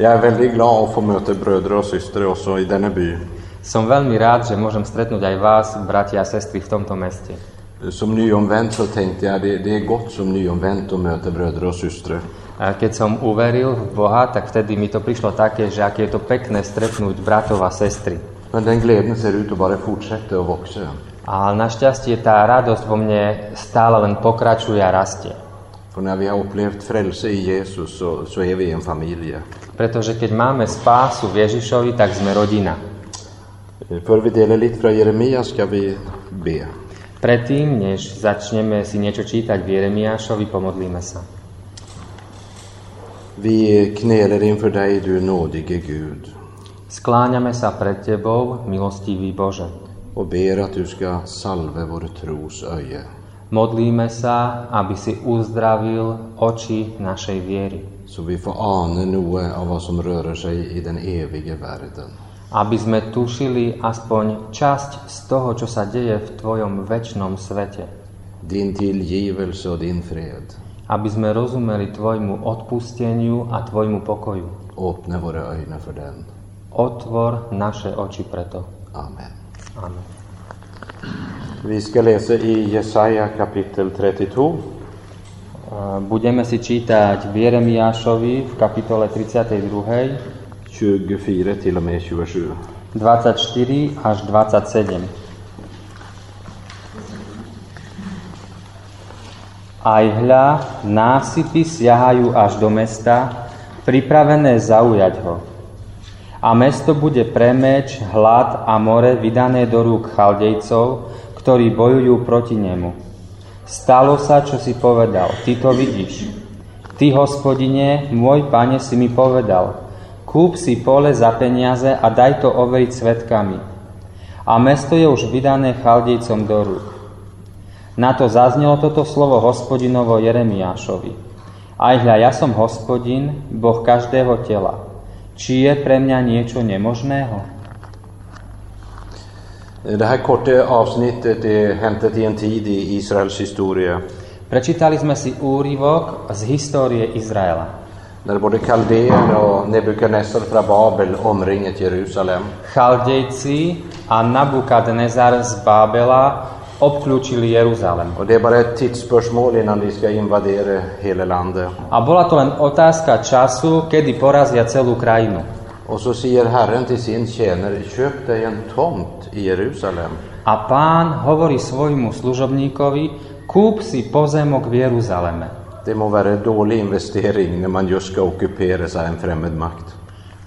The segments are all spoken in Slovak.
Jag är väldigt glad att få möta bröder och systrar också i denna by. Som veľmi rád, že môžem stretnúť aj vás, bratia a sestry, v tomto meste. Som nyomvänd så tänkte jag det, det är gott som nyomvänd att möta bröder och systrar. A keď som uveril v Boha, tak vtedy mi to prišlo také, že aké je to pekné stretnúť bratov a sestry. Men den glädjen ser ut att bara fortsätta och växa. A našťastie tá radosť vo mne stále len pokračuje a rastie. För när vi har upplevt frälse i Jesus så, så är vi en familj. Pretože keď máme spásu v Ježišovi, tak sme rodina. För vi delar lite från Jeremia ska vi be. Predtým, než začneme si niečo čítať v Jeremiášovi, pomodlíme sa. Vi knäler inför dig, du nådige Gud, Skláňame sa pred Tebou, milostivý Bože. och ber att du ska salve vår tros öje. Modlíme sa, aby si uzdravil oči našej viery. Så vi får ana något av vad som rör sig i den evige världen. Aby sme tušili aspoň časť z toho, čo sa deje v Tvojom väčšnom svete. Din tillgivelse och din fred. Aby sme rozumeli Tvojmu odpusteniu a Tvojmu pokoju. Öppna våra ögon för den. Otvor naše oči preto. Amen. Amen. Vi ska läsa i Jesaja kapitel 32. E, Budeme si čítať v Jeremiášovi v kapitole 32, 24 till och med 27. 24 až 27. Aj hľa, násypy siahajú až do mesta, pripravené zaujať ho. A mesto bude pre meč, hlad a more vydané do rúk chaldejcov, ktorí bojujú proti nemu. Stalo sa, čo si povedal, ty to vidíš. Ty, hospodine, môj pane, si mi povedal, kúp si pole za peniaze a daj to overiť svetkami. A mesto je už vydané chaldejcom do rúk. Na to zaznelo toto slovo hospodinovo Jeremiášovi. Aj hľa, ja som hospodin, Boh každého tela. Či je pre mňa niečo nemožného? Det här korta avsnittet är hämtat i en tid i Israels historia Prečítali sme si úryvok z histórie Izraela. när både Kaldéerna och Nebukadnessar från Babel omringat Jerusalem. Chaldejci a Nabukadnezar z Bábela obklúčili Jeruzalem. Och det är bara ett tidsspörsmål innan de ska invadera hela landet. A bola to len otázka času, kedy porazia celú krajinu. Och så säger Herren till sin tjänare, köp dig en tomt i Jerusalem A pán hovorí svojmu služobníkovi, kúp si pozemok v Jeruzaleme. Det må vara en dålig investering när man just ska ockupera sig en främmande makt.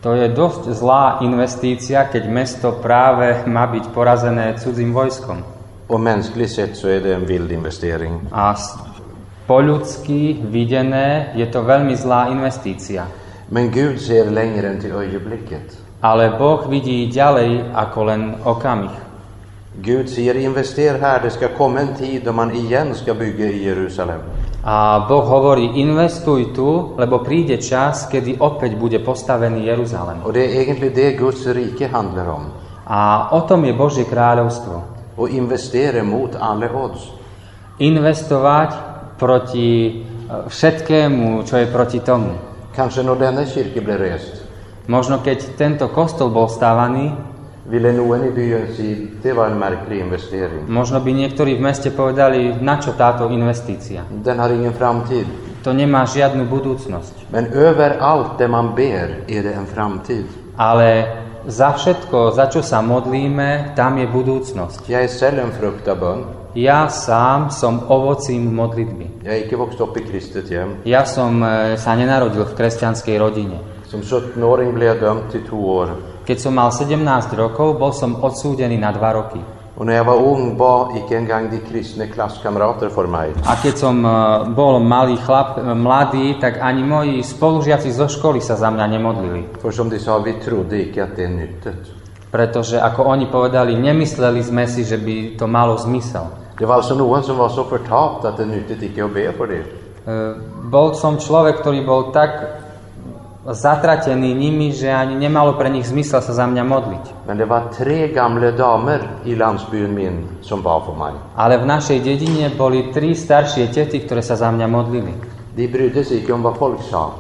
To je dosť zlá investícia, keď mesto práve má byť porazené cudzím vojskom. Och mänskligt sett så är det en vild investering. A po ľudsky videné je to veľmi zlá investícia. Men Gud ser längre än till ögonblicket. Ale Boh vidí ďalej ako len okamih. Gud säger investera här, det ska komma en tid då man igen ska bygga i Jerusalem. A Boh hovorí, investuj tu, lebo príde čas, kedy opäť bude postavený Jeruzalem. Och det är egentligen det Guds rike handlar om. A o tom je Božie kráľovstvo. Och investera mot alla odds. Investovať proti e, všetkému, čo je proti tomu. Kanske när denna kyrka blev rest Možno keď tento kostol bol stávaný, ville någon i byn säga det var en märklig investering. možno by niektorí v meste povedali, na čo táto investícia. Den har ingen framtid. To nemá žiadnu budúcnosť. Men överallt där man ber är det en framtid. Ale za všetko, za čo sa modlíme, tam je budúcnosť. Jag är själv en frukt av bön. Ja sám som ovocím modlitby. Jag har icke vuxit upp i kristet hem. Ja som e, sa nenarodil v kresťanskej rodine. Som 17-åring blev jag dömd till två år. Keď som mal 17 rokov, bol som odsúdený na 2 roky. Och när jag var ung bad icke engang de kristna klasskamrater för mig. A keď som e, bol malý chlap, e, mladý, tak ani moji spolužiaci zo školy sa za mňa nemodlili. För som de sa, vi trodde icke att det. Pretože ako oni povedali, nemysleli sme si, že by to malo zmysel. Det var alltså någon som var så förtapt att det nyttet icke att be för det. E, Bol som človek, ktorý bol tak zatratený nimi, že ani nemalo pre nich zmysel sa za mňa modliť. Men det var tre gamla damer i landsbyn min som bad för mig. Ale v našej dedine boli tri staršie tety, ktoré sa za mňa modlili. De brydde sig icke om vad folk sa.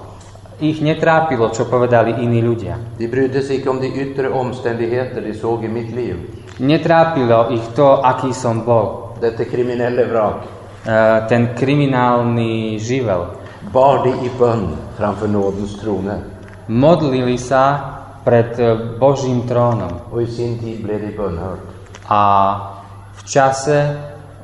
Ich netrápilo, čo povedali iní ľudia. De brydde sig icke om de yttre omständigheter de såg i mitt liv. Netrápilo ich to, aký som bol. Detta kriminella vrak. E, ten kriminálny živel. Bar de i bön framför nådens trone. Modlili sa pred e, Božím trónom. I sin tid blev de bönhört. A v čase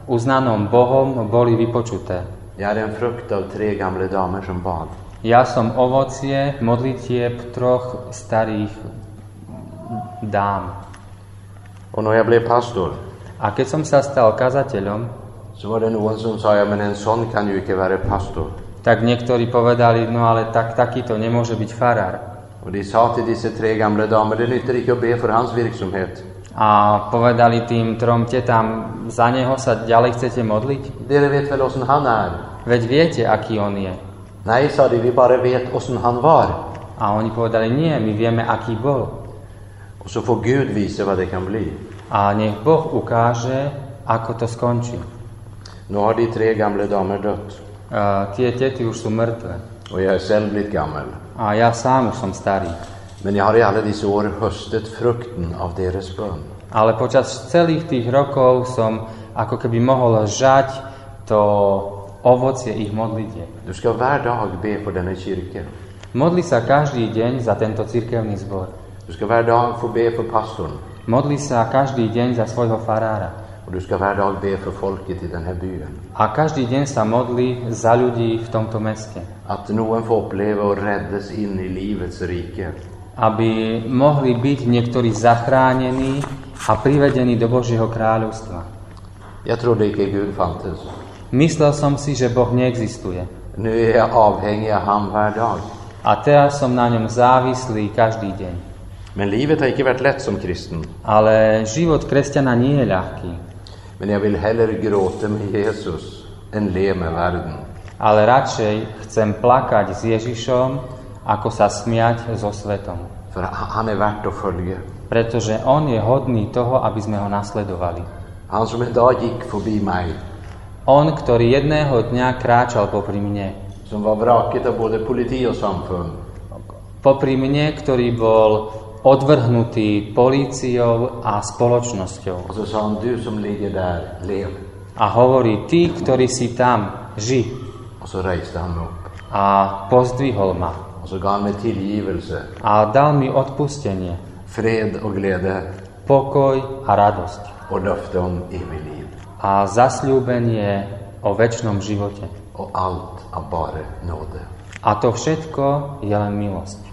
uznanom Bohom boli vypočuté. Är en frukt av tre gamla damer som bad. Ja som ovocie modlitieb troch starých dám. När jag blev pastor A keď som sa stal kazateľom, så var det någon som sa, ja men en sån kan ju icke vara pastor. tak niektorí povedali, no ale tak, takýto nemôže byť farár. De sa tre damer, det be hans. A povedali tým trom tetám, za neho sa ďalej chcete modliť? Dere vet väl åsen han är? Veď viete, aký on je. Nej, sa de, vi bara vet åsen han var. A oni povedali, nie, my vieme, aký bol. Och så får Gud visa vad det kan bli. A nech Boh ukáže, ako to skončí. Nu har de tre gamla damer dött. Uh, tie tety už sú mŕtve. Och jag är själv blivit gammal. A ja sám už som starý. Men jag har i alla dessa år höstat frukten av deras bön. Ale počas celých tých rokov som ako keby mohol žať to ovocie ich modlitie. Du ska var dag be för denna kyrka. Modli sa každý deň za tento cirkevný zbor. Du ska var dag få be för pastorn. Modli sa každý deň za svojho farára. Och du ska var dag be för folket i den här byn. A každý deň sa modli za ľudí v tomto meste. Att någon får uppleva och räddas in i livets rike. Aby mohli byť niektorí zachránení a privedení do Božieho kráľovstva. Jag trodde icke Gud fanns. Myslel som si, že Boh neexistuje. Nu är jag avhängig av han var dag. A teraz som na ňom závislý každý deň. Men livet har icke varit lätt som kristen. Ale život kresťana nie je ľahký. Men jag vill hellre gråta med Jesus än le med världen. Ale radšej chcem plakať s Ježišom, ako sa smiať so svetom. För han är värt att följa. Pretože On je hodný toho, aby sme ho nasledovali. Han som en dag gick förbi mig, On, ktorý jedného dňa kráčal popri mne. som var vraket av både politi och samfund. Popri mne, ktorý bol odvrhnutý políciou a spoločnosťou. A hovorí, ty, ktorý si tam, ži. A pozdvihol ma. A dal mi odpustenie, pokoj a radosť. A zasľúbenie o väčšnom živote. A to všetko je len milosť.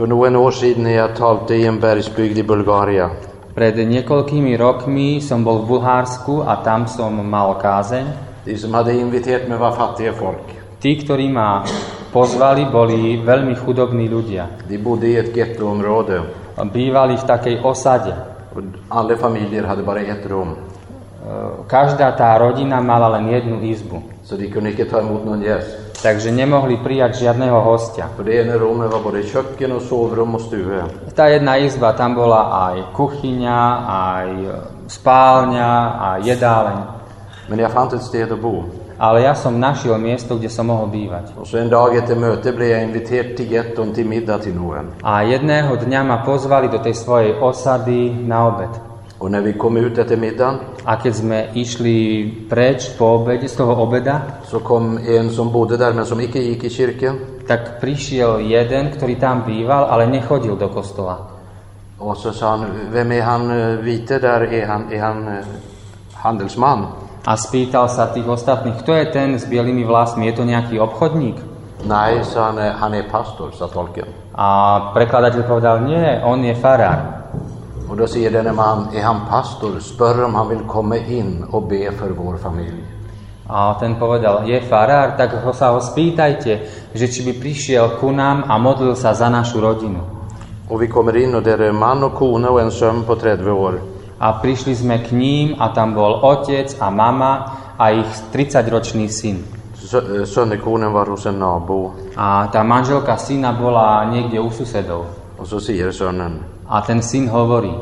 För några år sedan när jag talte i en bergsbygd i Bulgarien Pred niekoľkými rokmi som bol v Bulhársku a tam som mal kázeň. De som hade inviterat mig var fattiga folk. Tí, ktorí ma pozvali, boli veľmi chudobní ľudia. De bodde i ett gettoområde Bývali v takej osade. och alla familjer hade bara ett rum. Každá tá rodina mala len jednu izbu. Så de kunde inte ta emot någon gäst. Takže nemohli prijať žiadneho hostia. För det ena rummet var både köken och sovrum och stuga. Tá jedna izba, tam bola aj kuchyňa, aj spálňa, aj jedáleň. Men sted bo. Ale ja som našiel miesto, kde som mohol bývať. Och så en dag efter möte blev jag inviterad till getton till middag till någon. A jedného dňa ma pozvali do tej svojej osady na obed. Middagen A keď sme išli preč po obede, z toho obeda, så kom en som bodde där men som icke gick i kyrkan. tak prišiel jeden, ktorý tam býval, ale nechodil do kostola. Och så sa han, vem är han vite där? Är han, är han eh, handelsman? A spýtal sa tých ostatných, kto je ten s bielými vlasmi, je to nejaký obchodník? Nej, sa han, eh, han är pastor, sa tolken. A prekladateľ povedal, nie, on je farár. Och då säger denne man, är han pastor? Spör om han vill komma in och be för vår familj. A ten povedal, je farár, tak ho sa ho spýtajte, že či by prišiel ku nám a modlil sa za našu rodinu. Och vi kommer in och där är man och kone och en son på 30 år. A prišli sme k ním a tam bol otec a mama a ich 30-ročný syn. Eh, Sonnekonen var hos en nabo. A tá manželka syna bola niekde u susedov. Och så säger sonen, A ten syn hovorí,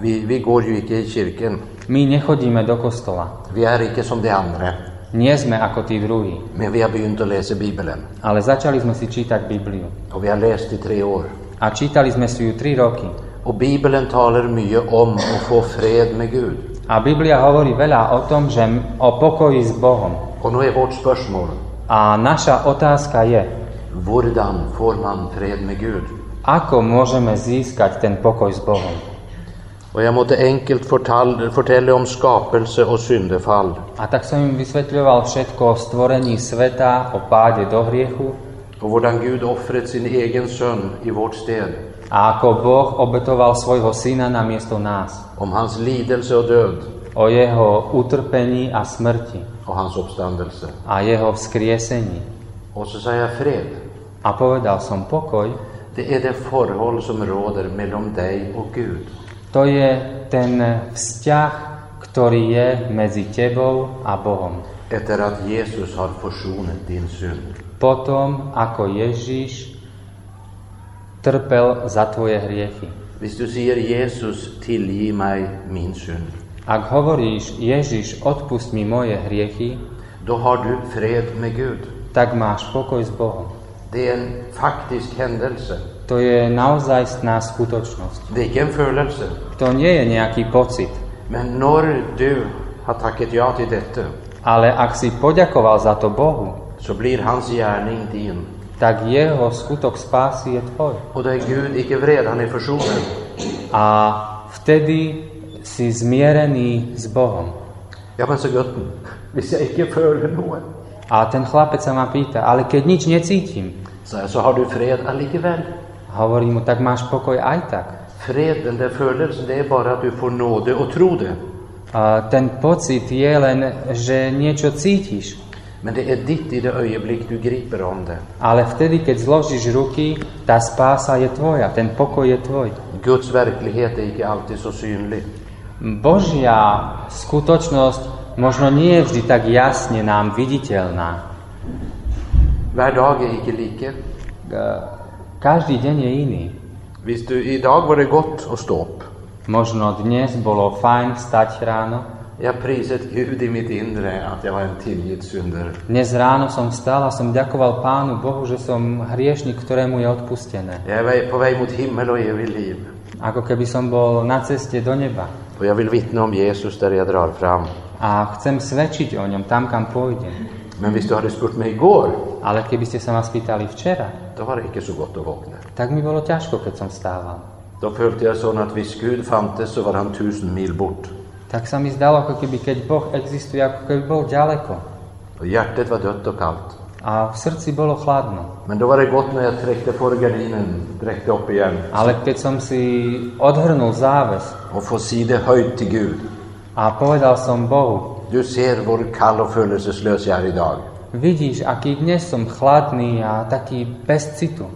vi, vi går ju inte i kyrkan. my nechodíme do kostola. Vi är inte som de andra. Nie sme ako tí druhí. Men vi har begynt att läsa Bibeln. Ale začali sme si čítať Bibliu. Och vi har läst i tre år. A čítali sme si ju 3 roky. Och Bibeln talar mycket om att få fred med Gud. A Biblia hovorí veľa o tom, že o pokoji s Bohom. Och nu är vårt spörsmål, A naša otázka je, Hvordan får man fred med Gud? Ako môžeme získať ten pokoj s Bohom. Och jag måste enkelt fortall, fortälla om skapelse och syndefall. A tak som im vysvetľoval všetko o stvorení sveta, o páde do hriechu Och hvordan Gud offret sin egen son i vårt sted. a ako Boh obetoval svojho syna na miesto nás. Om hans lidelse och död O jeho utrpení a smrti och hans uppståndelse. a jeho vzkriesení. Och så säger jag fred. A povedal som pokoj, Det är det förhåll som råder mellan dig och Gud. to je ten vzťah, ktorý je medzi tebou a Bohom. Efter att Jesus har försonat din synd. Potom, ako Ježiš trpel za tvoje hriechy. Hvis du säger Jesus, tillgiv mig min synd. Ak hovoríš, Ježiš, odpust mi moje hriechy, Då har du fred med Gud. tak máš pokoj s Bohom. Det är en faktisk händelse. To je naozajstná skutočnosť. Det är inte en födelse. To nie je nejaký pocit. Men när du har tackat ja till detta Ale ak si poďakoval za to Bohu, så blir hans gärning din. tak jeho skutok spásy je tvoj. Och då är Gud icke vred, han är försonen. A vtedy si zmierený s Bohom. Ja men så gutten, hvis jag icke føler något A ten chlapec sa ma pýta, ale keď nič necítim, så, så har du fred allikevel. Hovorí mu, tak máš pokoj aj tak. Fred, den där födelsen, det är bara att du får nåde och tro det. A ten pocit je len, že niečo cítiš. Men det är ditt i det ögonblick du griper om det. Ale vtedy, keď zložíš ruky, tá spása je tvoja, ten pokoj je tvoj. Guds verklighet är icke alltid så synlig. Božia skutočnosť možno nie je vždy tak jasne nám viditeľná. Hver dag är icke like. Každý deň je iný. Visst du, idag var det gott att stå upp. Možno dnes bolo fajn vstať ráno. Jag prisat Gud i mitt inre att jag var en tillgitt syndare. Dnes ráno som vstal a som ďakoval Pánu Bohu, že som hriešnik, ktorému je odpustené. Jag är på väg mot himmel och evigt liv. Ako keby som bol na ceste do neba. Och jag vill vittna om Jesus där jag drar fram. A chcem svedčiť o ňom tam, kam pôjdem. Men visst du hade spurt mig igår, Ale keby ste sa ma spýtali včera, då var det inte så gott att vakna. tak mi bolo ťažko, keď som vstával. Då följde jag sån att visst Gud fantes så var han tusen mil bort. Tak sa mi zdalo, ako keby keď Boh existuje, ako keby bol ďaleko. Och hjärtat var dött och kallt. A v srdci bolo chladno. Men då var det gott när jag träckte för gardinen, räckte upp igen Ale keď som si odhrnul záves och få si det höjt till Gud. a povedal som Bohu, Du ser vår kall och födelseslös jag är idag. vidíš, aký dnes som chladný a taký bez citu.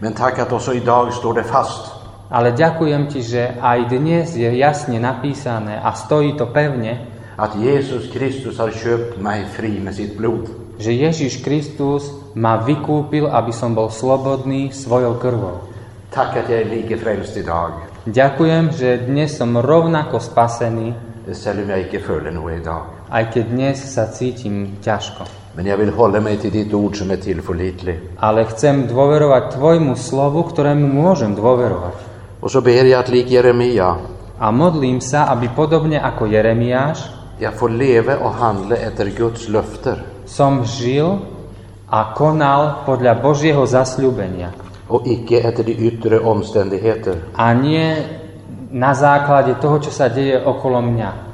Men tack att också idag står det fast. Ale ďakujem ti, že aj dnes je jasne napísané a stojí to pevne, Att Jesus Kristus har köpt mig fri med sitt blod. že Ježiš Kristus ma vykúpil, aby som bol slobodný svojou krvou. Tack att jag är lika frälst idag. Ďakujem, že dnes som rovnako spasený, Selv om jag icke följer något idag. Aj keď dnes sa cítim ťažko. Men jag vill hålla mig till ditt ord som är tillförlitlig. Ale chcem dôverovať Tvojmu slovu, ktorému môžem dôverovať. Och så ber jag att lik Jeremia, A modlím sa, aby podobne ako Jeremiáš jag får leva och handla efter Guds löfter som žil a konal podľa Božieho zasľúbenia. och icke efter de yttre omständigheter. A nie na základe toho, čo sa deje okolo mňa.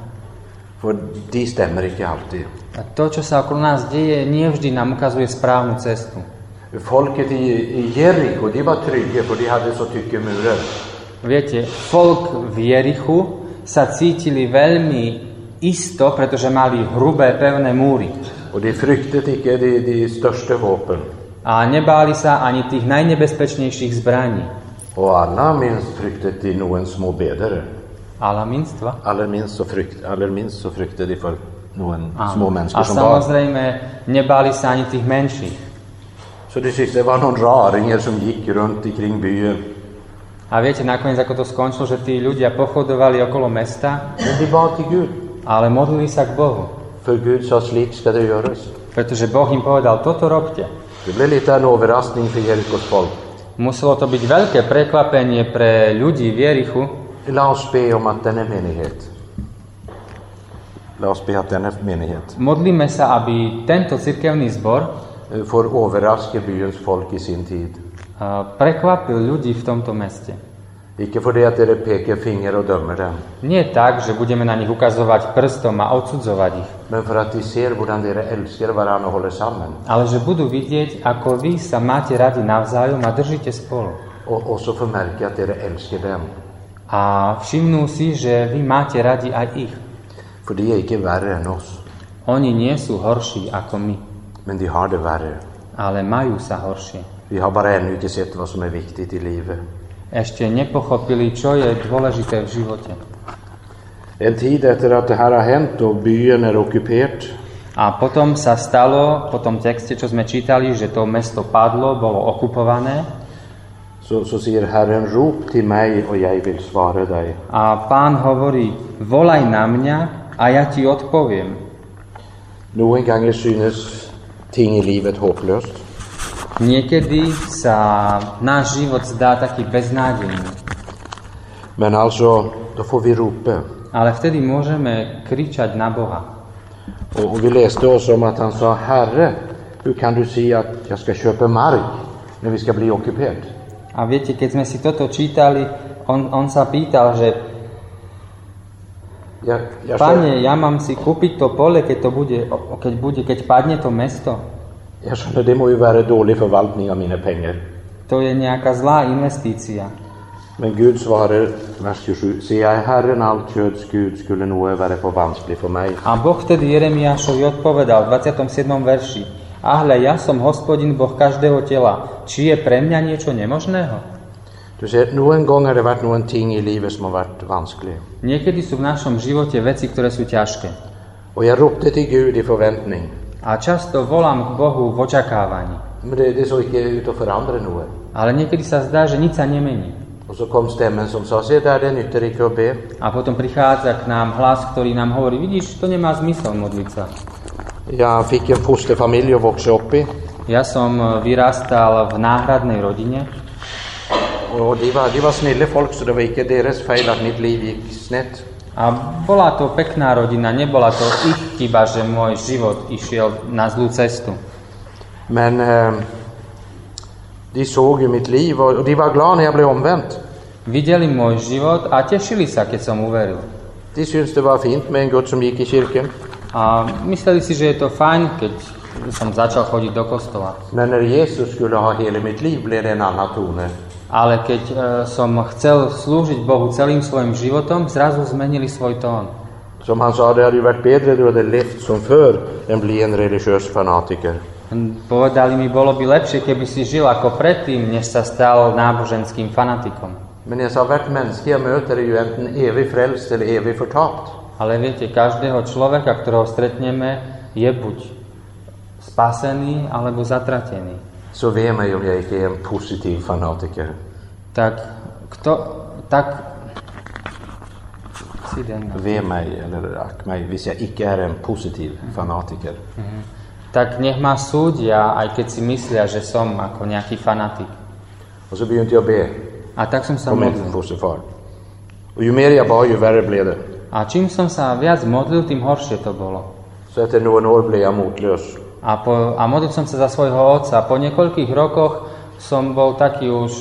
För de stämmer icke alltid. A to, čo sa okolo nás deje, nie vždy nám ukazuje správnu cestu. Folket i, i Jeriko, de var trygga för de hade så tycke murar. Viete, folk v Jerichu sa cítili veľmi isto, pretože mali hrubé, pevné múry. Og de fryktet ikke de, de største våpen. A nebáli sa ani tých najnebezpečnejších zbraní. Og aller minst fryktet de noen små bedere. Ale minstva. Aller minst frykt, aller minst så fryktet de for noen Áno. små A mennesker som var. samozrejme, nebáli sa ani tých menších. Så det var noen raringer som gikk rundt ikring byen. A viete nakoniec, ako to skončilo, že tí ľudia pochodovali okolo mesta, Men de ba til Gud. ale modlili sa k Bohu. For Gud sa slik skal det gjøres. Pretože Boh im povedal, toto robte. Det ble litt av en overraskning for Jerikos folk. Muselo to byť veľké prekvapenie pre ľudí v Jerichu, La oss be om at denne menighet La oss be at denne menighet Modlíme sa, aby tento cirkevný zbor eh, får overraske byens folk i sin tid. eh, prekvapil ľudí v tomto meste. Ikke fordi at dere peker finger og dømmer dem, Nie tak, že budeme na nich ukazovať prstom a odsudzovať ich, men for at de ser hvordan dere elsker hverandre og holder sammen. ale že budú vidieť, ako vy sa máte radi navzájom a držíte spolu. Og også få merke at dere elsker dem. A všimnú si, že vy máte radi aj ich. For de er ikke verre enn oss, Oni nie sú horší ako my, men de har det verre. ale majú sa horšie. Vi har bare ennå ikke sett hva som er viktig i livet. Ešte nepochopili, čo je dôležité v živote. En tid etter at det her har hendt og byen er okkupert, A potom sa stalo, po tom texte, čo sme čítali, že to mesto padlo, bolo okupované. Så, så sier Herren, rop til meg, og jeg vil svare deg. A pán hovorí, volaj na mňa a ja ti odpoviem. Noen ganger synes ting i livet håpløst. Niekedy sa náš život zdá taký beznádejný, Men altså, da får vi rope. ale vtedy môžeme kričať na Boha. Og vi leste også om at han sa, Herre, hur kan du si at jeg skal kjøpe mark når vi skal bli okkupert? A viete, keď sme si toto čítali, on, on sa pýtal, že jeg, skjønner, Pane, ja mám si kúpiť to pole, keď to bude, keď bude, keď padne to mesto. jeg skjønner, det må jo være dårlig forvaltning av mine penger. To je nejaká zlá investícia. Men Gud svarer, vers 27, sier jeg Herren alt kjøds Gud, skulle noe være for vanskelig for meg. A Boh vtedy Jeremiášovi odpovedal v 27. verši A hľa, ja som hospodin Boh každého tela. Či je pre mňa niečo nemožného? Du ser, noen ganger har det vært noen ting i livet som har vært vanskelig. Niekedy sú v našom živote veci, ktoré sú ťažké. Og jeg ropte til Gud i forventning. A často volám k Bohu v očakávaní. Men det, det så ikke ut til å forandre noe. Ale niekedy sa zdá, že nič sa nemení. Og så kom stemmen som sa, se der, det nytter ikke å be. A potom prichádza k nám hlas, ktorý nám hovorí, vidíš, to nemá zmysel modliť sa. Jeg fikk en fosterfamilie å vokse opp i, Ja som e, vyrastal v náhradnej rodine og de var, de var snille folk, så det var ikke deres feil at mitt liv gikk snett. a bola to pekná rodina, nebola to ich chyba, že môj život išiel na zlú cestu. Men eh, de så jo mitt liv, og de var glad når jeg ble omvendt. Videli môj život a tešili sa, keď som uveril. De syntes det var fint med en gutt som gikk i kirken. A mysleli si, že je to fajn, keď som začal chodiť do kostola. Men når Jesus skulle ha hele mitt liv, ble det en annen tone. Ale keď e, som chcel slúžiť Bohu celým svojim životom, zrazu zmenili svoj tón. Som han sa, det hadde jo vært bedre du hadde levd som før enn bli en religiøs fanatiker. Povedali mi, bolo by lepšie, keby si žil ako predtým, než sa stal náboženským fanatikom. Men jeg sa, hvert menneske jeg møter er jo enten evig frelst eller evig fortapt. Ale viete, každého človeka, ktorého stretneme, je buď spasený alebo zatratený. Så ve meg om er en positiv fanatiker. Tak kto, tak. Ve meg, eller akk meg, hvis jeg ikke er en positiv fanatiker. Tak nech ma súdia, aj keď si myslia, že som ako nejaký fanatik. Og så begynte jeg å be A tak som sa modlil. Og jo mer jeg ba, jo verre ble det. A čím som sa viac modlil, tým horšie to bolo. Så etter noen år ble jeg motløs. A, po, a modlil som sa za svojho otca. Po niekoľkých rokoch som bol taký už,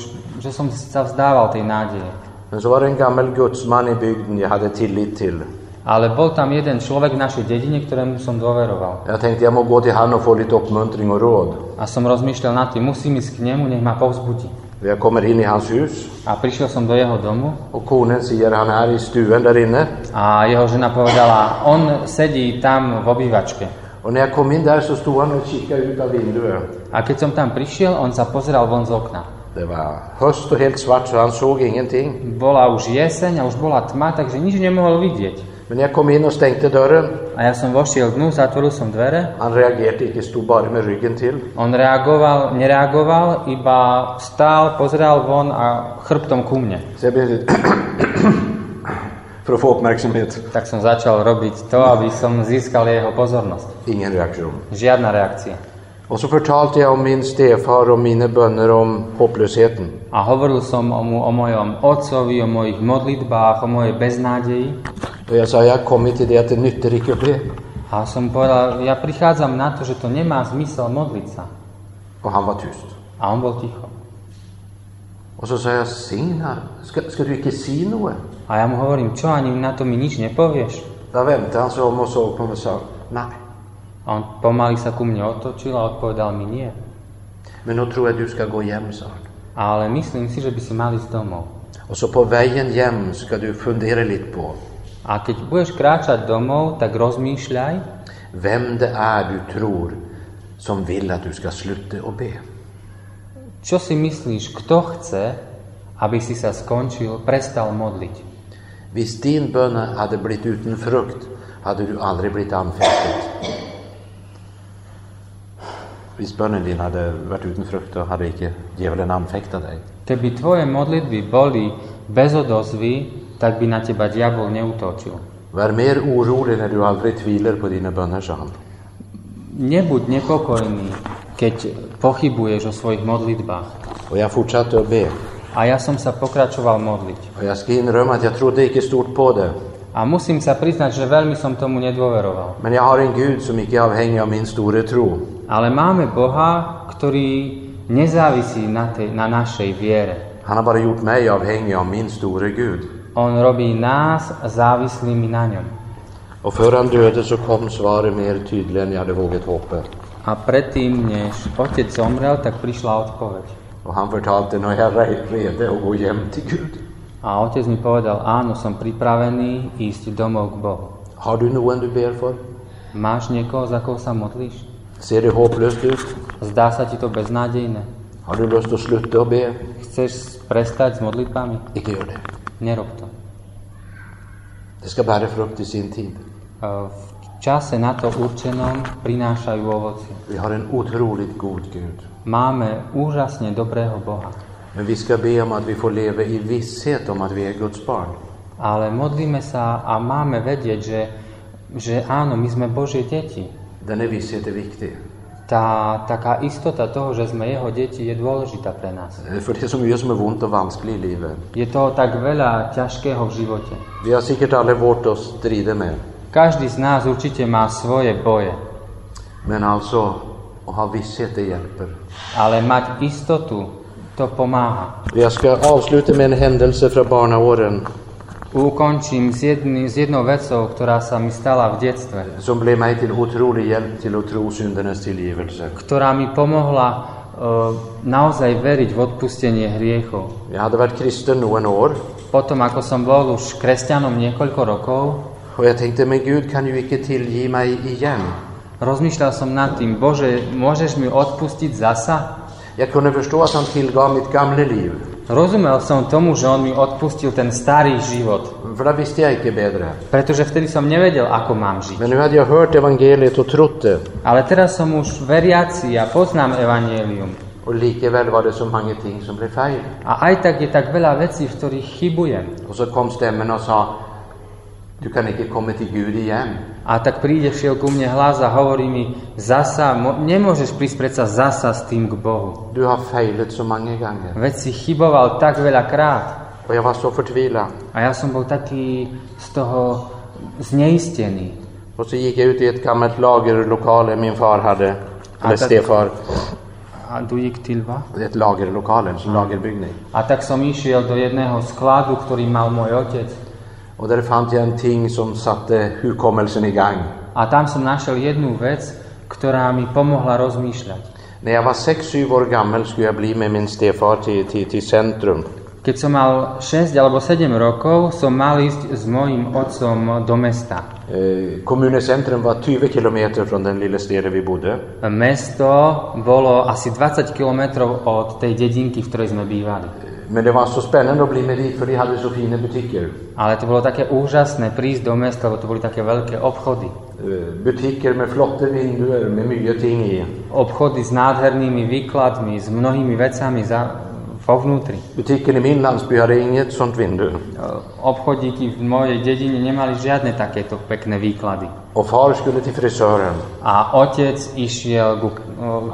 že som sa vzdával tej nádeje. Men så var det en gammel gudsmann i bygden jeg hadde tillit til. Ale bol tam jeden človek v našej dedine, ktorému som dôveroval. Jeg tenkte jeg må gå til han og få litt oppmuntring og råd. A som rozmýšľal nad tým, musím ísť k nemu, nech ma povzbudí. Jag kommer in i hans hus a prišiel som do jeho domu och konen säger han är i stuen där inne. a jeho žena povedala, on sedí tam v obývačke. Och när jag kom in där så stod han och kikade ut av vinduet. A keď som tam prišiel, on sa pozeral von z okna. Det var höst och helt svart så han såg ingenting. Bola už jeseň a už bola tma, takže nič nemohol vidieť. Men jag kom in och stängde dörren, A ja som vošiel dnu, zatvoril som dvere. han reagerade inte, stod bara med ryggen till. On reagoval, nereagoval, iba stál, pozeral von a chrbtom ku mne. För att få uppmärksamhet. Tak som začal robiť to, aby som získal jeho pozornosť. Ingen reaktion. Žiadna reakcia. Och så förtalte jag om min stefar och mina böner om hopplösheten. A hovoril som o, mu, o mojom otcovi, o mojich modlitbách, o mojej beznádeji. Och jag sa, kommit till det att det nyttar icke att be. A som povedal, ja prichádzam na to, že to nemá zmysel modliť sa. Och han var tyst. A on bol ticho. Och så sa jag, Signar, ska, ska du icke si något? A ja mu hovorím, čo ani na to mi nič nepovieš? Då vände han sig om och såg på mig och sa, nej. A on pomaly sa ku mne otočil a odpovedal mi nie. Men nu tror jag du ska gå hem, sa han. Ale myslím si, že by si mal ísť domov. Och så på vägen hem ska du fundera lite på A keď budeš kráčať domov, tak rozmýšľaj, vem det är du tror som vill att du ska sluta och be. čo si myslíš, kto chce, aby si sa skončil, prestal modliť. Hvis din bön hade blivit utan frukt hade du aldrig blivit anfäktad. Hvis bönen din hade varit utan frukt då hade icke djävulen anfäktat dig. Keby tvoje modlitby boli bez odozvy, tak by na teba diabol neutočil. Var mer orolig när du aldrig tvivlar på dina böner, sa han. Nebuď nepokojný, keď pochybuješ o svojich modlitbách. Och jag fortsatte att be. A ja som sa pokračoval modliť. Och jag ska inrömma att jag trodde icke stort på det. A musím sa priznať, že veľmi som tomu nedôveroval. Men jag har en Gud som icke är avhängig av min store tro. Ale máme Boha, ktorý nezávisí na, tej, na našej viere. Han har bara gjort mig avhängig av min store Gud. On robí nás závislými na ňom. Och för han döde så kom svaret mer tydligt än jag hade vågat hoppas. A predtým, než otec zomrel, tak prišla odpoveď. Och han förtalte, nu är jag re- redo att gå hem till Gud. A otec mi povedal, áno, som pripravený ísť domov k Bohu. Har du någon du ber för? Máš niekoho, za koho sa modlíš? Ser det hopplöst ut? Zdá sa ti to beznádejné? Har du lust att sluta och be? Chceš prestať s modlitbami? Icke gör det. Nerob to. Det ska bära frukt i sin tid. E, V čase na to určenom prinášajú ovocie. Vi har en otroligt god Gud. Máme úžasne dobrého Boha. Men vi ska be om att vi får leva i visshet om att vi är Guds barn. Ale modlíme sa a máme vedieť, že, že áno, my sme Božie deti. Denna visshet är viktig. Tá taká istota toho, že sme jeho deti, je dôležitá pre nás. Eh, För det är så mycket som är ont och vanskligt i livet. Je toho tak veľa ťažkého v živote. Vi har säkert alla vårt att strida med. Každý z nás určite má svoje boje, Men alltså, att ha visshet, det hjälper. ale mať istotu, to pomáha. Jag ska avsluta med en händelse från barnaåren Ukončím s, jedný, s jednou vecou, ktorá sa mi stala v detstve, som blev mig till otrolig hjälp till att tro syndernas tillgivelse. ktorá mi pomohla e, naozaj veriť v odpustenie hriechov. Jag hade varit kristen några år Potom, ako som bol už kresťanom niekoľko rokov, och jag tänkte, men Gud kan ju icke tillge mig igen. rozmýšľal som nad tým, Bože, môžeš mi odpustiť zasa? Jag kunde förstå att han tillgav mitt gamla liv, Rozumel som tomu, že on mi odpustil ten starý život, för visste jag icke bättre. pretože vtedy som nevedel, ako mám žiť. Men nu hade jag hört evangeliet och trott det. Ale teraz som už veriaci a poznám evanielium. Och likaväl var det så många ting som blev fel. A aj tak je tak veľa vecí, v ktorých chybujem. Och så kom stämmen och sa, du kan icke komma till Gud igen. A tak príde šiel ku mne hlas a hovorí mi, zasa, mo- nemôžeš prísť predsa zasa s tým k Bohu. Du har failat så många gånger. Veď si chyboval tak veľa krát. Och jag var så förtvivlad. A ja som bol taký z toho zneistený. Och så gick jag ut i ett gammalt lagerlokal min far hade, eller stefar. A du gick till va? Ett lagerlokal, en lagerbyggnad. A tak som išiel do jedného skladu, ktorý mal môj otec. Och där fann jag en ting som satte hukommelsen i gang. A tam som našiel jednu vec, ktorá mi pomohla rozmýšľať. När jag var sex, sju år gammal skulle jag bli med min stefar till, till, till centrum. Keď som mal 6 alebo 7 rokov, som mal ísť s mojim otcom do mesta. Eh, kommuncentrum var 20 kilometer från den lilla staden vi bodde. Mesto bolo asi 20 kilometrov od tej dedinky, v ktorej sme bývali. Men det var så spännande att bli med dit för de hade så fina butiker. Ale to bolo také úžasné prísť do mesta, lebo to boli také veľké obchody. Eh, Butiker med flotta vinduer med mycket ting i. Obchody s nádhernými výkladmi, s mnohými vecami za, vo vnútri. Butiken i min landsby hade inget sånt vindu. Obchodíky v mojej dedine nemali žiadne takéto pekné výklady. Och far skulle till frisören. A otec išiel ku,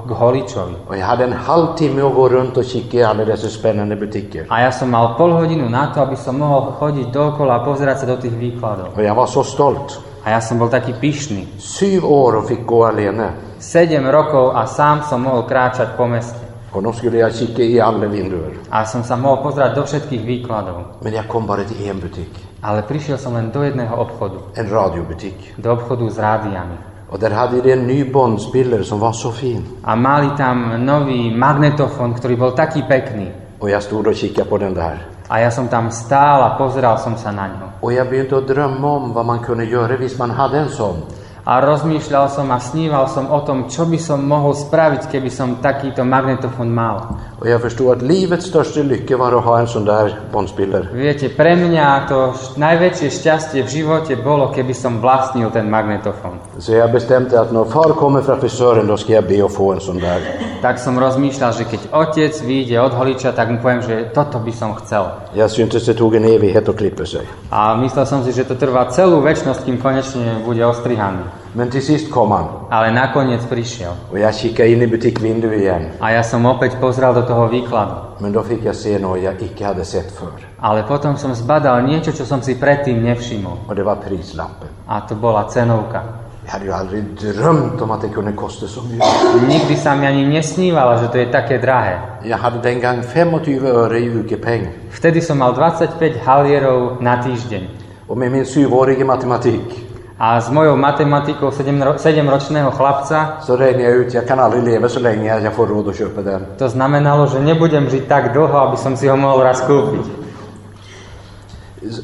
k holičovi. Och jag hade en halvtimme att gå runt och kika i alla dessa spännande butiker. A ja som mal pol hodinu na to, aby som mohol chodiť dookola a pozerať sa do tých výkladov. Och jag var så stolt. A ja som bol taký pyšný. Syv år och fick gå alene. 7 rokov a sám som mohol kráčať po meste. Jag kika i alla vinduer. A som sa mohol pozerať do všetkých výkladov. Men jag kom bara till en butik. Ale prišiel som len do jedného obchodu. En radiobutik. Do obchodu s rádiami. Och där hade de en ny Bondspiller som var så fin. A mali tam nový magnetofón, ktorý bol taký pekný. Och jag stod och kikade på den där. A ja som tam stál a pozeral som sa na ňo. Och jag började drömma om vad man kunde göra hvis man hade en sån. A rozmýšľal som a sníval som o tom, čo by som mohol spraviť, keby som takýto magnetofón mal. Och jag förstod att livets största lycka var att ha en sån där Bondspiller. Viete, pre mňa to najväčšie šťastie v živote bolo, keby som vlastnil ten magnetofón. Så jag bestämde att när far kommer från frisören då ska jag be att få en sån där. Tak som rozmýšľal, že keď otec vyjde od holiča, tak mu poviem, že toto by som chcel. Jag syntes det tog en evighet att klippa sig. A myslel som si, že to trvá celú väčnosť, kým konečne bude ostrihaný. Men till sist kom han Ale nakoniec prišiel. och jag kikade in i butikvinduet igen. A ja som opäť pozrel do toho výkladu. Men då fick jag se något jag icke hade sett förr. Ale potom som zbadal niečo, čo som si predtým nevšimol. Och det var prislappen. A to bola cenovka. Jag hade ju aldrig drömt om att det kunde kosta så mycket. Nikdy sa mi ani nesnívala, že to je také drahé. Jag hade den gång 25 öre i ukepeng. Vtedy som mal 25 halierov na týždeň. Och med min syvårige matematik A s mojou matematikou 7-ročného chlapca så räknade jag ut jag kan aldrig leva så länge jag får råd att köpa den. to znamenalo, že nebudem žiť tak dlho, aby som si ho mohol raz kúpiť.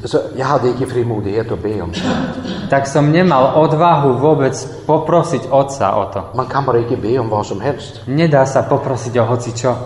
Så jag hade icke frimodighet att be om det. Tak som nemal odvahu vôbec poprosiť otca o to. Man kan bara icke be om vad som helst. Nedá sa poprosiť o hoci čo.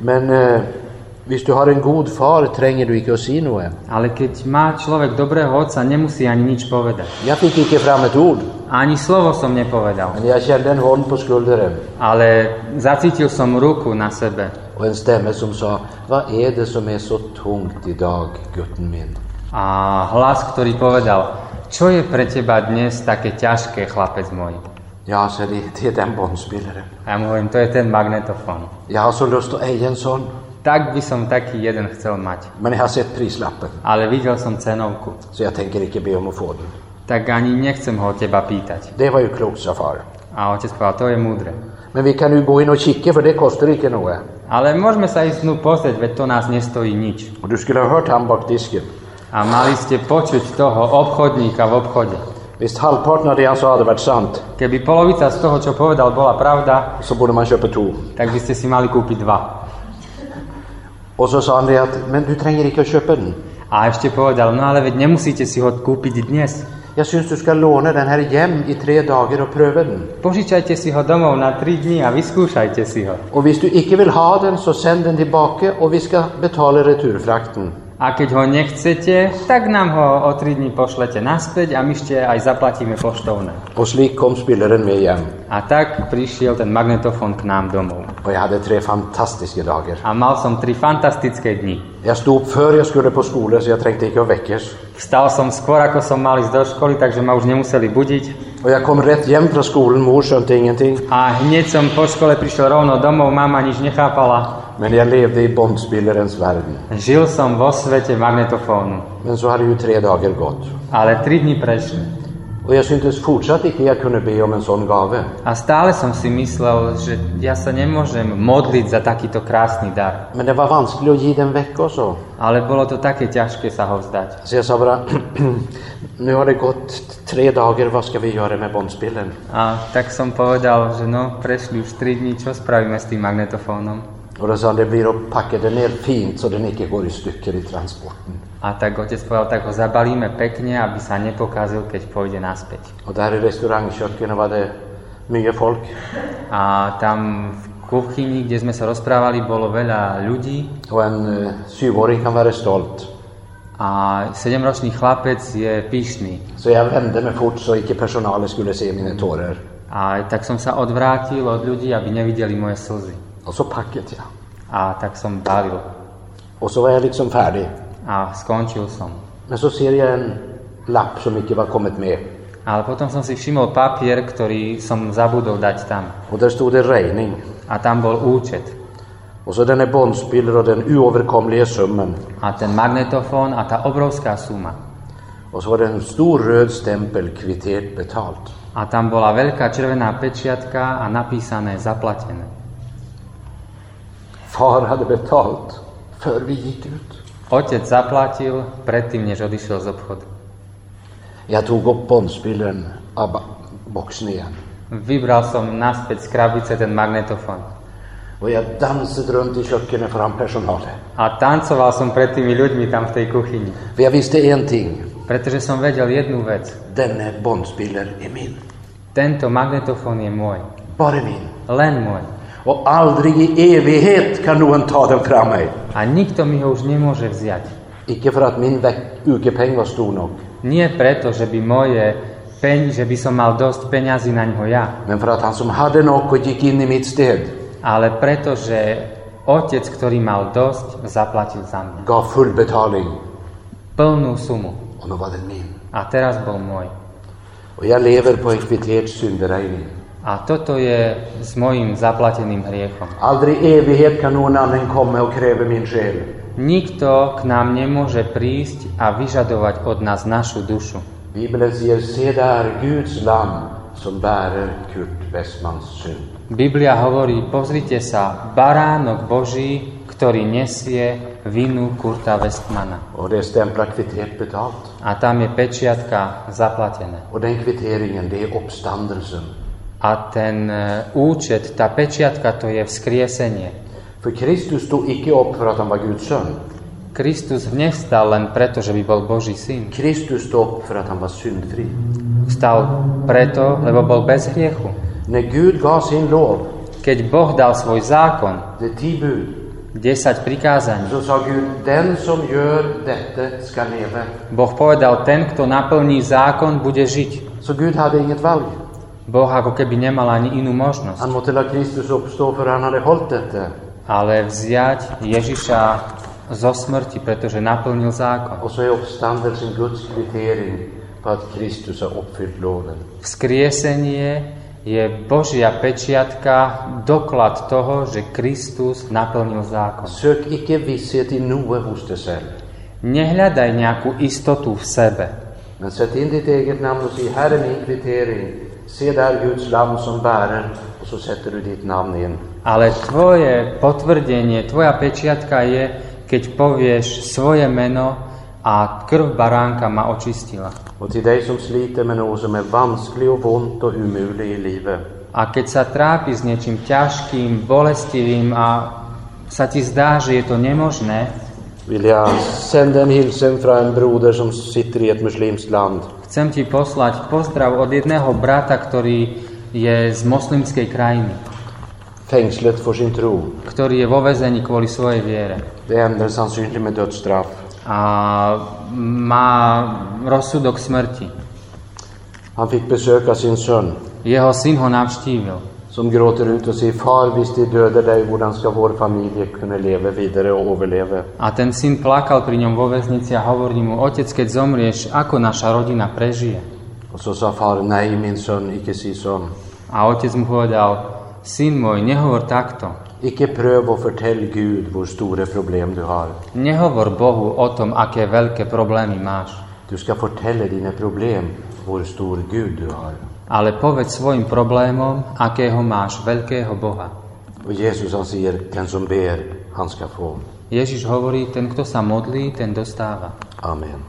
Men eh, hvis du har en god far tränger du icke att säga något. Ale keď má človek dobrého otca, nemusí ani nič povedať. Jag fick icke fram ett ord. Ani slovo som nepovedal. Men jag kände en hånd på skulderen Ale zacítil som ruku na sebe. och en stämme som sa Vad är det som är så tungt idag, gutten min? A hlas, ktorý povedal, čo je pre teba dnes také ťažké, chlapec môj? Ja, så det, det är den Bondspelaren. A ja mu hovorím, to je ten magnetofón. Har så lust att eja en sån. Tak by som taký jeden chcel mať. Men jag har sett prislappen. Ale videl som cenovku. Så jag tänker icke be om att få den. Tak ani nechcem ho od teba pýtať. Det var ju klokt, sa far. A otec povedal, to je múdre. Men vi kan ju gå in och kika för det kostar icke något. Ale môžeme sa ísť dnu pozrieť, veď to nás nestojí nič. Och du skulle ha hört han bak disken. A mali ste počuť toho obchodníka v obchode. Visst, halvparten av det han sa hade varit sant. Keby polovica z toho, čo povedal, bola pravda, Så borde man köpa två. tak by ste si mali kúpiť dva. Och så sa han det att, men du tränger icke att köpa den. A ešte povedal, no ale veď nemusíte si ho kúpiť dnes. Jag syns du ska låna den här hem i tre dagar och pröva den. Požičajte si ho domov na 3 dní a vyskúšajte si ho. Och hvis du icke vill ha den så sänd den tillbaka och vi ska betala returfrakten. A keď ho nechcete, tak nám ho o 3 dní pošlete naspäť a my ešte aj zaplatíme poštovné. Och kom spelaren med hem. A tak prišiel ten magnetofón k nám domov. Och jag hade tre fantastiska dagar. A mal som tri fantastické dni. Jag stod upp för jag skulle på skolan så jag trängte icke att väckas. Vstal som skôr, ako som mal ísť do školy, takže ma už nemuseli budiť. Och jag kom rätt hem från skolan, mor skönte ingenting. A hneď som po škole prišiel rovno domov, mama nič nechápala. Men jag levde i Bondspelarens värld. Žil som vo svete magnetofónu. Men så hade ju tre dagar gått. Ale tri dni prešli. Och jag syntes fortsatt icke jag kunde be om en sån gave. A stále som si myslel, že ja sa nemôžem modliť za takýto krásny dar. Men det var vanskligt att ge den vecka och så. Ale bolo to také ťažké sa ho vzdať. Så jag sa bara, nu har det gått tre dagar, vad ska vi göra med bandspelaren? A tak som povedal, že no, prešli už 3 dní, čo spravíme s tým magnetofónom? Och då sa han, det blir att packa den ner fint så den icke går i stycken i transporten. A tak otec povedal, tak ho zabalíme pekne, aby sa nepokázil, keď pôjde naspäť. Och där i restaurangköket var det mycket folk. A tam v kuchyni, kde sme sa rozprávali, bolo veľa ľudí Och en eh, syvåring kan vara stolt. a 7-ročný chlapec je pyšný. Så jag vände mig fort så icke personalen skulle se mina tårar. A tak som sa odvrátil od ľudí, aby nevideli moje slzy. Och så packade jag. A tak som balil. Och så var jag liksom färdig. A skončil som. Men så ser jag en lapp som icke var kommit med. Ale potom som si všimol papier, ktorý som zabudol dať tam. Och där stod det räkning. A tam bol účet. Och så den är bondspiller och den oöverkomliga summan. A ten magnetofón a tá obrovská suma. Och så var det en stor röd stämpel, kvittert betalt. A tam bola veľká červená pečiatka a napísané zaplatené. Far hade betalt för vi gick ut. Otec zaplatil predtým, než odišiel z obchodu. Jag tog upp bondspilleren av boxen igen. Vybral som naspäť z krabice ten magnetofón. Och jag dansade runt i köket fram personalen. A tancoval som pred tými ľuďmi tam v tej kuchyni. För jag visste en ting. Pretože som vedel jednu vec. Denne bondspiller är min. Tento magnetofón je môj. Bara min. Len môj. Och aldrig i evighet kan någon ta den från mig. A nikto mi ho už nemôže vziať. Icke för att min ukepeng var stor nog. Nie preto, že by moje peň, že by som mal dosť peňazí na ňo ja, Men för att han som hade nog och gick in i mitt sted ale preto, že otec, ktorý mal dosť, zaplatil za mňa. gav full betalning. Plnú sumu. Och nu var den min. A teraz bol môj. Och jag lever på en kvittert synderegning. A toto je s mojim zaplateným hriechom. Aldrig i evighet kan någon annan komma och kräva min själ. Nikto k nám nemôže prísť a vyžadovať od nás našu dušu. Bibeln säger, se där Guds lam som bärer Kurt Westmans synd. Biblia hovorí, pozrite sa, baránok Boží, ktorý nesie vinu Kurta Westmana. Och det betalt. A tam je pečiatka zaplatené. Och den kvitteringen, det är uppståndelsen. A ten e, účet, tá pečiatka, to je vzkriesenie. För Kristus stod icke upp för att han var Guds son. Kristus nevstal len preto, že by bol Boží syn. Kristus stod upp för att han var syndfri. Vstal preto, lebo bol bez hriechu. När Gud gav sin lov, Keď Boh dal svoj zákon, är tio bud, 10 prikázaní, så sa Gud, den som gör detta ska leva. Boh povedal, ten, kto naplní zákon, bude žiť. Så Gud hade inget valg. Boh ako keby nemal ani inú možnosť. Han måste låta Kristus uppstå för han hade hållit detta. Ale vziať Ježiša zo smrti, pretože naplnil zákon. Och så är uppståndelsen Guds kvittering på att Kristus har uppfyllt loven. Vzkriesenie je Božia pečiatka, doklad toho, že Kristus naplnil zákon. Sök icke visshet i noe hos dig själv. Nehľadaj nejakú istotu v sebe, Men sätt in ditt eget namn och säg, här är min kvittering. Se där Guds lam som bärer. Och så sätter du ditt namn in. ale tvoje potvrdenie, tvoja pečiatka je, keď povieš svoje meno a krv baránka ma očistila. Och till dig som sliter med något som är vanskligt och ont och umuligt i livet. A keď sa trápi s niečím ťažkým, bolestivým a sa ti zdá, že je to nemožné, Vill jag sända en hilsen från en broder som sitter i ett muslimskt land. chcem ti poslať pozdrav od jedného brata, ktorý je z moslimskej krajiny, Fängslet för sin tro. ktorý je vo vezení kvôli svojej viere Det ändrar sannolikt med dödsstraff. a má rozsudok smrti. Han fick besöka sin son Jeho syn ho navštívil som gråter ut och säger Far, visst de dödar dig, hur ska vår familj kunna leva vidare och överleva? a ten syn plakal pri ňom vo väznici a hovorí mu, otec, keď zomrieš, ako naša rodina prežije? Och så sa far, nej min son, icke si sån. A otec mu povedal, syn môj, nehovor takto. Icke pröv och förtäll Gud hur stora problem du har. Nehovor Bohu o tom, aké veľké problémy máš. Du ska fortälla dina problem hvor stor Gud du har. Ale povedz svojim problémom, akého máš veľkého Boha. Jesus han säger, den som ber, han ska få. Ježiš hovorí, ten, kto sa modlí, ten dostáva. Amen.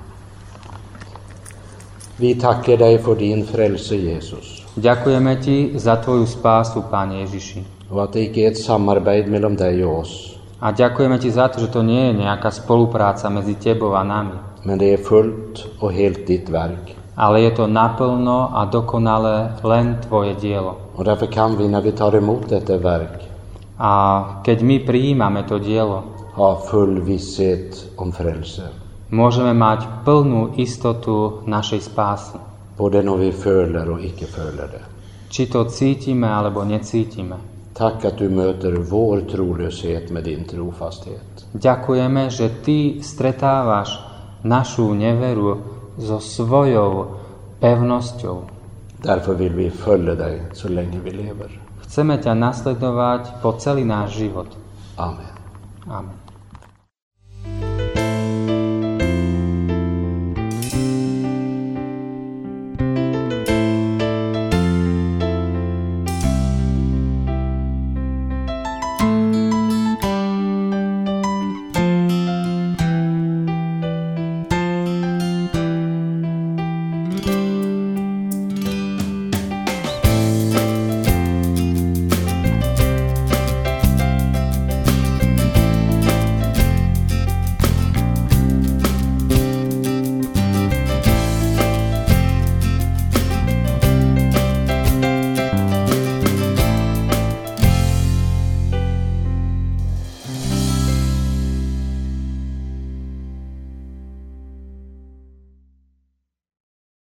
Vi tackar dig för din frälse Jesus. Ďakujeme ti za tvoju spásu, Pán Ježiši. Och att det icke är ett samarbete mellan dig och oss. A ďakujeme ti za to, že to nie je nejaká spolupráca medzi tebou a nami, Men det är fullt och helt ditt verk. Ale je to naplno a dokonale len tvoje dielo. Och därför kan vi när vi tar emot detta verk A keď my prijímame to dielo, ha full visshet om frälse. môžeme mať plnú istotu našej spásy. Både när vi följer och icke följer det. Či to cítime alebo necítime. Tack att du möter vår trolöshet med din trofasthet. Ďakujeme, že ty stretávaš našu neveru so svojou pevnosťou. Därför vill vi följa dig så länge vi lever. Chceme ťa nasledovať po celý náš život. Amen. Amen.